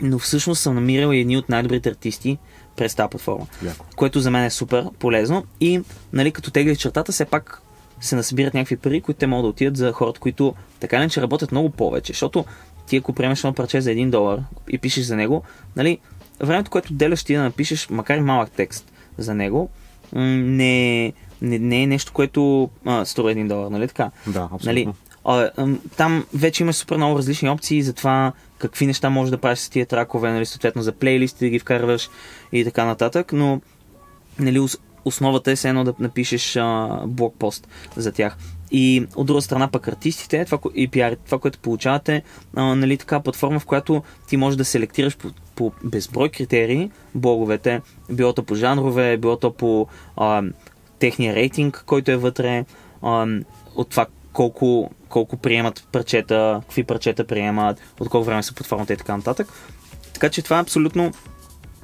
но всъщност съм намирал едни от най-добрите артисти през тази платформа Яко. което за мен е супер полезно. И, нали, като тегли чертата, все пак се насъбират някакви пари, които те могат да отидат за хората, които така или иначе работят много повече. Защото ти ако приемеш едно парче за 1 долар и пишеш за него, нали, времето, което деляш ти да напишеш, макар и малък текст за него, не, не, не е нещо, което а, струва 1 долар, нали така? Да, абсолютно. Нали, а, ам, там вече имаш супер много различни опции за това какви неща можеш да правиш с тия тракове, нали, съответно за плейлисти да ги вкарваш и така нататък, но нали, основата е все едно да напишеш а, блокпост за тях. И от друга страна пък артистите това, и пиар, това, което получавате, а, нали, така платформа, в която ти можеш да селектираш по, по безброй критерии блоговете, било то по жанрове, било то по а, техния рейтинг, който е вътре, а, от това колко, колко приемат парчета, какви парчета приемат, от колко време са под и така нататък. така че това е абсолютно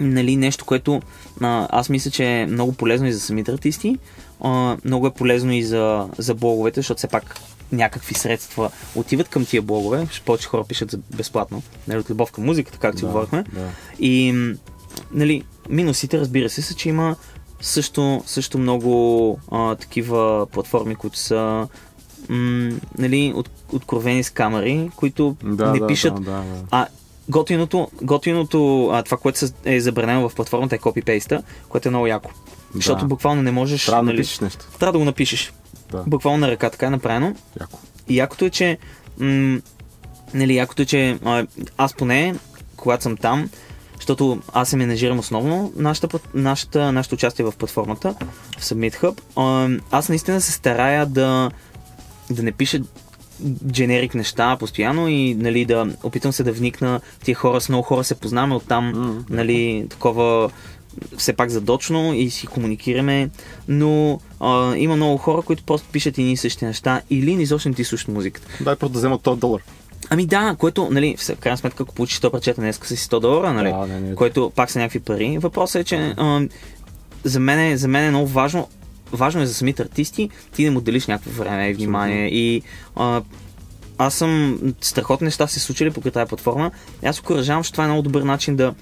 нали, нещо, което а, аз мисля, че е много полезно и за самите артисти, а, много е полезно и за, за блоговете, защото все пак някакви средства отиват към тия блогове, повече хора пишат за безплатно, нали, от любов към музиката, както си Да, говорихме. да. И нали, минусите, разбира се, са, че има също, също много а, такива платформи, които са м, нали, от, откровени с камери, които Да, не да, пишат. Да, да, да. А готиното, готиното а, това, което е забранено в платформата е копипейста, което е много яко. Защото Да. буквално не можеш. Трябва да нали, напишеш нещо. трябва да го напишеш. Да, Буквално на ръка, така е направено. яко. И якото е, че. М- нали, якото е, че а, аз поне, когато съм там, защото аз се менежирам основно нашата, нашата, нашата участие в платформата, в Submit Hub, а, аз наистина се старая да, да не пиша дженерик неща постоянно и нали, да опитвам се да вникна тия хора, с много хора се познаваме оттам, М, нали, такова все пак задочно и си комуникираме, но а, има много хора, които просто пишат едни и същи неща или изобщо не ти слушат музиката. Дай просто да вземат 100 долар. Ами да, което, нали, в крайна сметка, ако получиш 100 парчета днес си 100 долара, нали, Да, не, не. което пак са някакви пари. Въпросът е, че а, за, мен е, за мен е много важно, важно е за самите артисти ти да му делиш някакво време и внимание и а, аз съм страхотни неща се случили покрай тази платформа. Аз окоръжавам, че това е много добър начин да.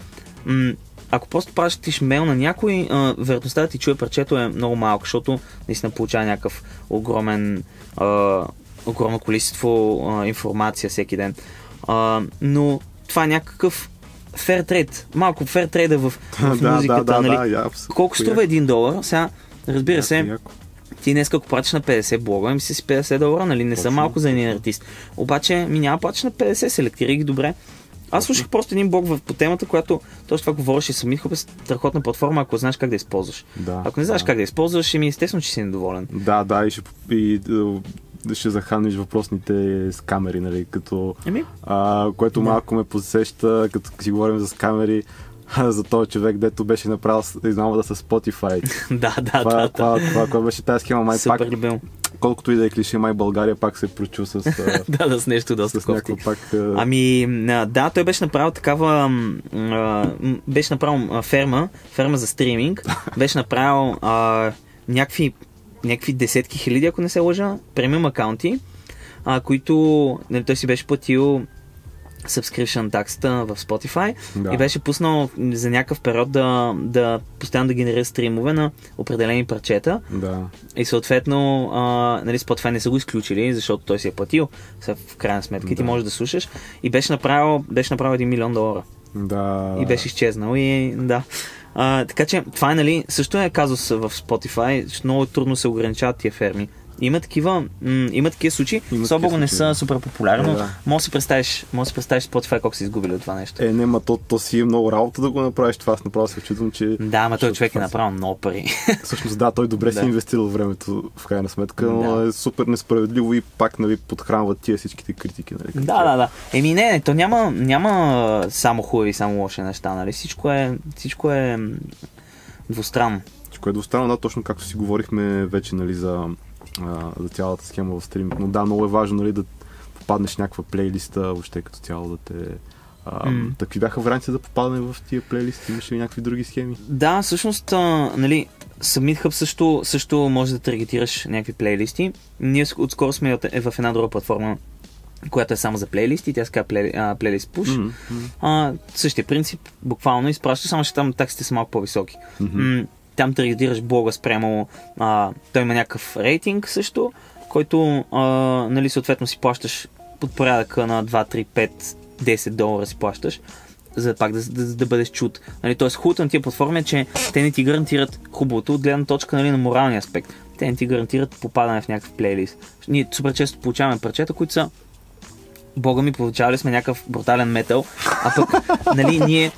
М- ако просто пращаш мейл на някой, а, вероятността да ти чуе парчето е много малка, защото наистина получава някакъв огромен, а, огромно количество а, информация всеки ден. А, но това е някакъв фер трейд. Малко фер трейда в, в да, музиката. да, да, нали? да, я, абсолютно. Колко струва един долар? Сега, разбира се, Яко, ти днес ако платиш на 50 блога, ми си си 50 долара, нали? Не са Точно, малко за един артист. Обаче ми няма платиш на 50, селектирай ги добре. Аз слушах просто един блог в, по темата, която точно това говореше самит Хуб е страхотна платформа, ако знаеш как да използваш. Да, Ако не знаеш да. как да използваш, ми естествено, че си недоволен. Да, да, и ще, и, да, ще заханиш въпросните с камери, нали, като... Еми, А, което Да. малко ме посеща, като си говорим за камери, за този човек, дето беше направил измамата с Spotify. да, да, това, да, да. това, това, това беше тази схема, май Супер пак, любим. колкото и да е клише, май България пак се прочу с, да, да, с нещо доста с някакво пак... Ами, да, той беше направил такава. беше направил ферма, ферма за стриминг. беше направил а, някакви, някакви десетки хиляди, ако не се лъжа, премиум акаунти, а, които нали, той си беше платил subscription таксата в Spotify Да. и беше пуснал за някакъв период да, да постоянно да генерира стримове на определени парчета Да. и съответно, а, нали, Spotify не са го изключили, защото той си е платил сега в крайна сметка и ти Да. можеш да слушаш. И беше направил, беше направил 1 милион долара. Да. И беше изчезнал. И да. А, така че това е, нали, също е казус в Spotify, много трудно се ограничават тия ферми. Има такива, м- има такива случаи, Има особено такива не са супер популярни, Е, да. може да си представиш, може да си представиш Spotify колко са изгубили от това нещо. Е, не, ма то, то си е много работа да го направиш това. Аз направо се чудвам, че Да, ама той човек е направил много пари. всъщност да, той добре си Да. е инвестирал времето в крайна сметка, но Да. е супер несправедливо и пак нали, подхранват тия всичките критики. Нали, Да, да, да. Еми не, не, то няма, няма само хубави, само лоши неща, нали? Всичко е, всичко е двустранно. Което остана, да, точно както си говорихме вече нали, за, а, за цялата схема в стрим. Но да, много е важно нали, да попаднеш някаква плейлиста, въобще като цяло да те... А, М. Какви бяха варианти за попадане в тия плейлисти? Имаше ли някакви други схеми? Да, всъщност, а, нали, Submit Hub също, също може да таргетираш някакви плейлисти. Ние отскоро сме е в една друга платформа, която е само за плейлисти, тя се казва плей, Playlist Push. М, А, същия принцип, буквално изпращаш, само че там таксите са малко по-високи. мгм. Там таргетираш блога спрямо, а, той има някакъв рейтинг също, който, а, нали, съответно си плащаш под порядъка на 2, 3, 5, 10 долара си плащаш, за пак да, да, да бъдеш чут. Нали, Тоест, хубавото на тия платформи е, че те не ти гарантират хубавото от гледна точка нали, на моралния аспект. Те не ти гарантират попадане в някакъв плейлист. Ние супер често получаваме парчета, които са Бога ми, получавали сме някакъв брутален метал, а пък, нали, ние,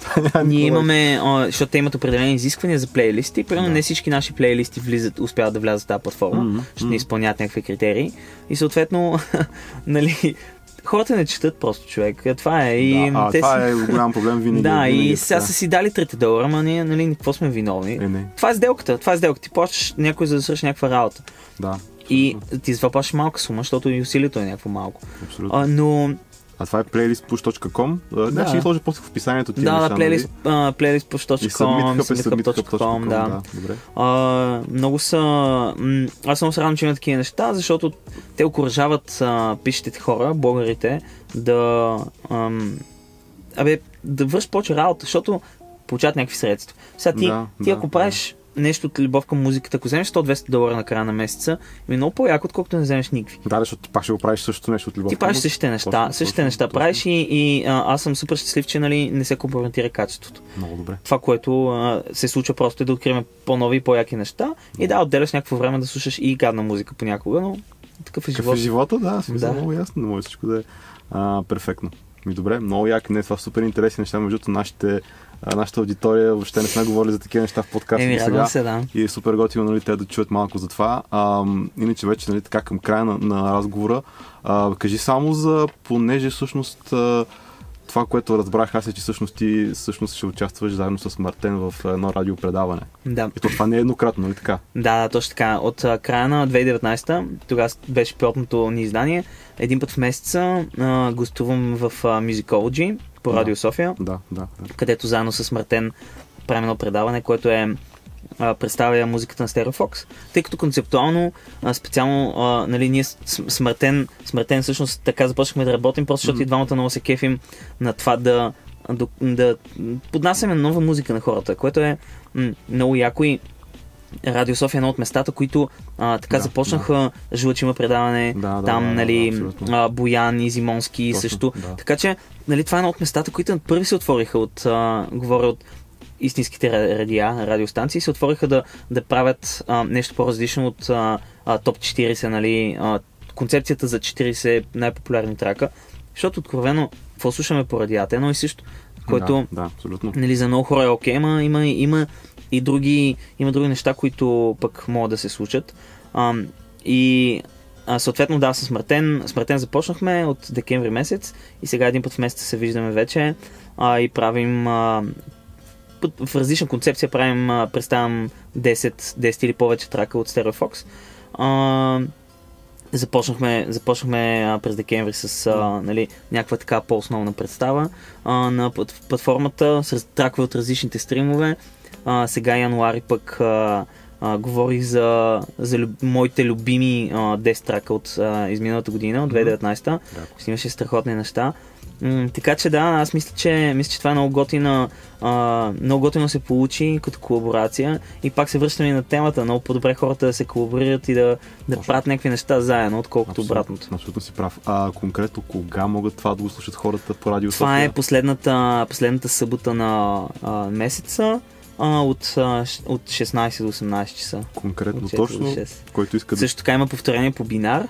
ние имаме, а, защото те имат определени изисквания за плейлисти, примерно Да. не всички наши плейлисти влизат, успяват да влязат в тази платформа, Мгм, ще не изпълняват някакви критерии и съответно, нали, хората не четат просто човек, това е и да, а, те това си... е голям проблем винаги. Да, винаги и е сега са си дали 3 долара, ама ние, нали, какво сме виновни? Е, не, Това е сделката, това е сделката. Ти плащаш някой за да свърши някаква работа. да, И ти затова плащаш малка сума, защото и усилието е някакво малко. абсолютно. А, но А това е playlistpush.com. Да. Не, ще ги сложа после в описанието ти. Да, да, playlist, нали? playlistpush.com, submithhub.com, да. да. Добре. А, много са... М- аз съм се радвам, че има такива неща, защото те окоръжават пишете хора, блогърите, да... Ам, абе, да вършиш повече работа, защото получават някакви средства. Сега ти, Да, ти да, ако правиш нещо от любов към музиката, ако вземеш 100-200 долара на края на месеца, е много по-яко, отколкото не вземеш никакви. Да, защото ти пак ще го правиш същото нещо от любов. Ти правиш същите неща, Точно, същите точно, неща точно. правиш и, и а, аз съм супер щастлив, че нали, не се компрометира качеството. Много добре. Това, което а, се случва просто е да открием по-нови и по-яки неща и да, отделяш някакво време да слушаш и гадна музика понякога, но такъв е Какъв живот. е живота, да, смисъл Да. много ясно, не може всичко да е а, перфектно. Ми добре, много як, не, това супер интересни неща, между другото нашите, а, нашата аудитория въобще не сме говорили за такива неща в подкаста Еми, сега. се, да. И е супер готино, нали, те да чуят малко за това. А, иначе вече, нали, така към края на, на разговора, а, кажи само за, понеже всъщност а, това, което разбрах аз е, че всъщност ти всъщност ще участваш заедно с Мартен в едно радиопредаване. Да. И то това не е еднократно, нали така? Да, да, точно така. От края на 2019, тогава беше пилотното ни издание, един път в месеца а, гостувам в а, Musicology по Да. Радио София, Да, да. да. където заедно с Мартен правим едно предаване, което е а, представя музиката на Стереофокс, тъй като концептуално, а, специално, а, нали, ние с, с, Мартен, с Мартен всъщност така започнахме да работим, просто защото Мгм. и двамата много се кефим на това да, да, да поднасяме нова музика на хората, което е м, много яко и Радио София е едно от местата, които а, така Да, започнаха, жлъч има предаване, Да, да, там, да, да, нали, да, а, Боян и Зимонски Точно, също. да. Така че, нали, това е едно от местата, които първи се отвориха от, а, говоря от истинските ра- радиа, радиостанции, се отвориха да, да правят а, нещо по-различно от а, а, топ 40, нали, а, концепцията за 40 най-популярни трака, защото откровено, какво слушаме по радиата, едно и също, което Да, да, абсолютно. нали, за много хора е окей, ама има, има, и други, има други неща, които пък могат да се случат. А, и а, съответно, да, с Мартен, с започнахме от декември месец и сега един път в месеца се виждаме вече а, и правим а, в различна концепция правим, а, представям 10, 10 или повече трака от Stereofox. А, Започнахме, започнахме през декември с а, нали, някаква така по-основна представа а, на плат- платформата с тракове от различните стримове. А, сега януари пък а, а, говорих за, за люб... моите любими а, 10 трака от а, изминалата година, от 2019. Да. Ще имаше страхотни неща. М, така че да, аз мисля, че, мисля, че това е много готина, а, много готино се получи като колаборация и пак се връщаме и на темата. Много по-добре хората да се колаборират и да, да правят някакви неща заедно, отколкото Абсолютно, обратното. Абсолютно си прав. А конкретно кога могат това да го слушат хората по радио Това е София? последната, последната събота на а, месеца а, от, а, от 16 до 18 часа. Конкретно От 4 до точно, 6. който иска да... Също така има повторение по бинар.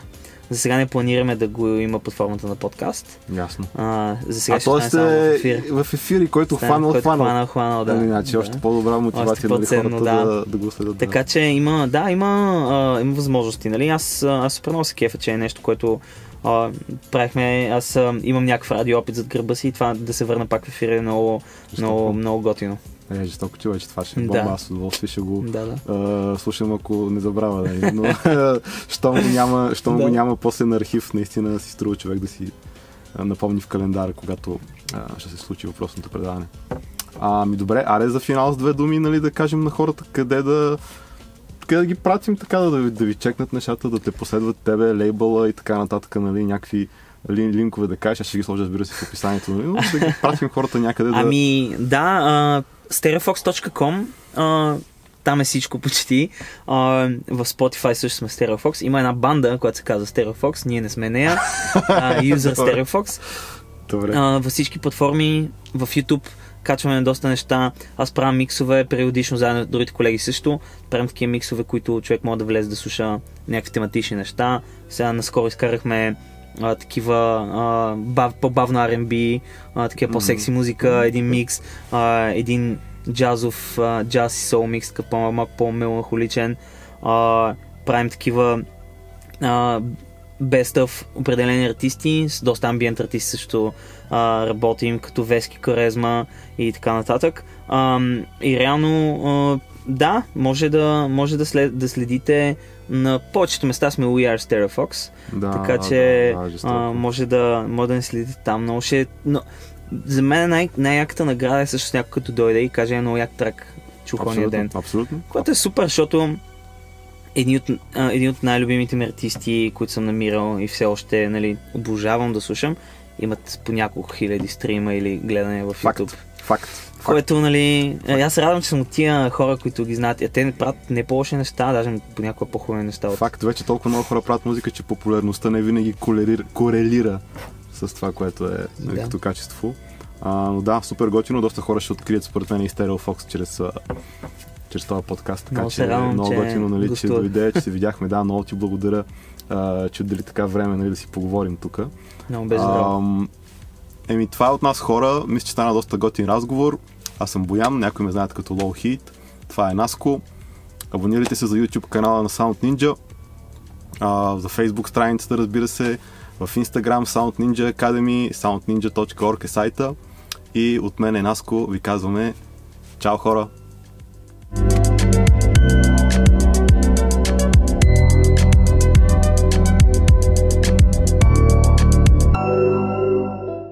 За сега не планираме да го има под формата на подкаст. Ясно. А, за сега А ще само в е ефир. в ефир който Стане, хванал, който хванал. хванал, хванал, да. Ами, значи да. още по-добра мотивация нали, по-ценно, хората да. да, да го следят. Така че има, да, има, а, има възможности. Нали? Аз, аз супер много се кефа, че е нещо, което а, правихме. Аз а, имам някакъв радио опит зад гърба си и това да се върна пак в ефир е много, много, много готино. Е, жестоко човече, това ще е Да. бомба. Аз с удоволствие ще го Да, да. а, слушам, ако не забравя. Нали? Но, щом го няма, щом Да. го няма после на архив, наистина си струва човек да си а, напомни в календара, когато а, ще се случи въпросното предаване. Ами добре, аре за финал с две думи, нали, да кажем на хората къде да къде да ги пратим така, да, ви- да ви чекнат нещата, да те последват тебе, лейбъла и така нататък, нали, някакви лин, линкове да кажеш, аз ще ги сложа, разбира се, в описанието, нали, но да ги пратим хората някъде да... Ами, да, а, stereofox.com а, там е всичко почти. А, в Spotify също сме Stereofox. Има една банда, която се казва Stereofox. Ние не сме нея. А, user Stereofox. Добре. А, във всички платформи, в YouTube качваме доста неща. Аз правя миксове периодично, заедно с другите колеги също. Правим такива миксове, които човек може да влезе да слуша някакви тематични неща. Сега наскоро изкарахме а, такива а, бав, по-бавна R&B, а, такива по-секси музика, един микс, а, един джазов, а, джаз и сол микс, така по-малко по-меланхоличен. А, правим такива а, best of определени артисти, с доста амбиент артисти също а, работим, като Вески Корезма и така нататък. А, и реално, а, да, може да, може да, след, да следите на повечето места сме We Are Stereo Fox, Да, така че да, да, а, може, да, може да не следите там. Много ще... Но, за мен най- най-яката награда е също някой като дойде и каже е много як трак чух ония ден. абсолютно. Което е супер, защото един от, а, един от най-любимите ми артисти, които съм намирал и все още нали, обожавам да слушам, имат по няколко хиляди стрима или гледания в. YouTube. Факт. Факт. Което, нали, е, аз се радвам, че съм от тия хора, които ги знаят. А те не правят не по-лоши неща, даже понякога по-хубави неща. От... Факт, вече толкова много хора правят музика, че популярността не винаги корелира, корелира с това, което е нали, Да. като качество. А, но да, супер готино, доста хора ще открият според мен и Stereo Fox чрез, чрез този подкаст. Така Много че радвам, много че готино, нали, че гостувах. дойде, че се видяхме. Да, много ти благодаря, а, че отдели така време нали, да си поговорим тук. Много без. Еми, това е от нас хора. Мисля, че стана доста готин разговор. Аз съм Боян, някои ме знаят като Low Heat. Това е Наско. Абонирайте се за YouTube канала на Sound Ninja. А, за Facebook страницата, разбира се. В Instagram Sound Ninja Academy, soundninja.org е сайта. И от мен е Наско ви казваме Чао хора!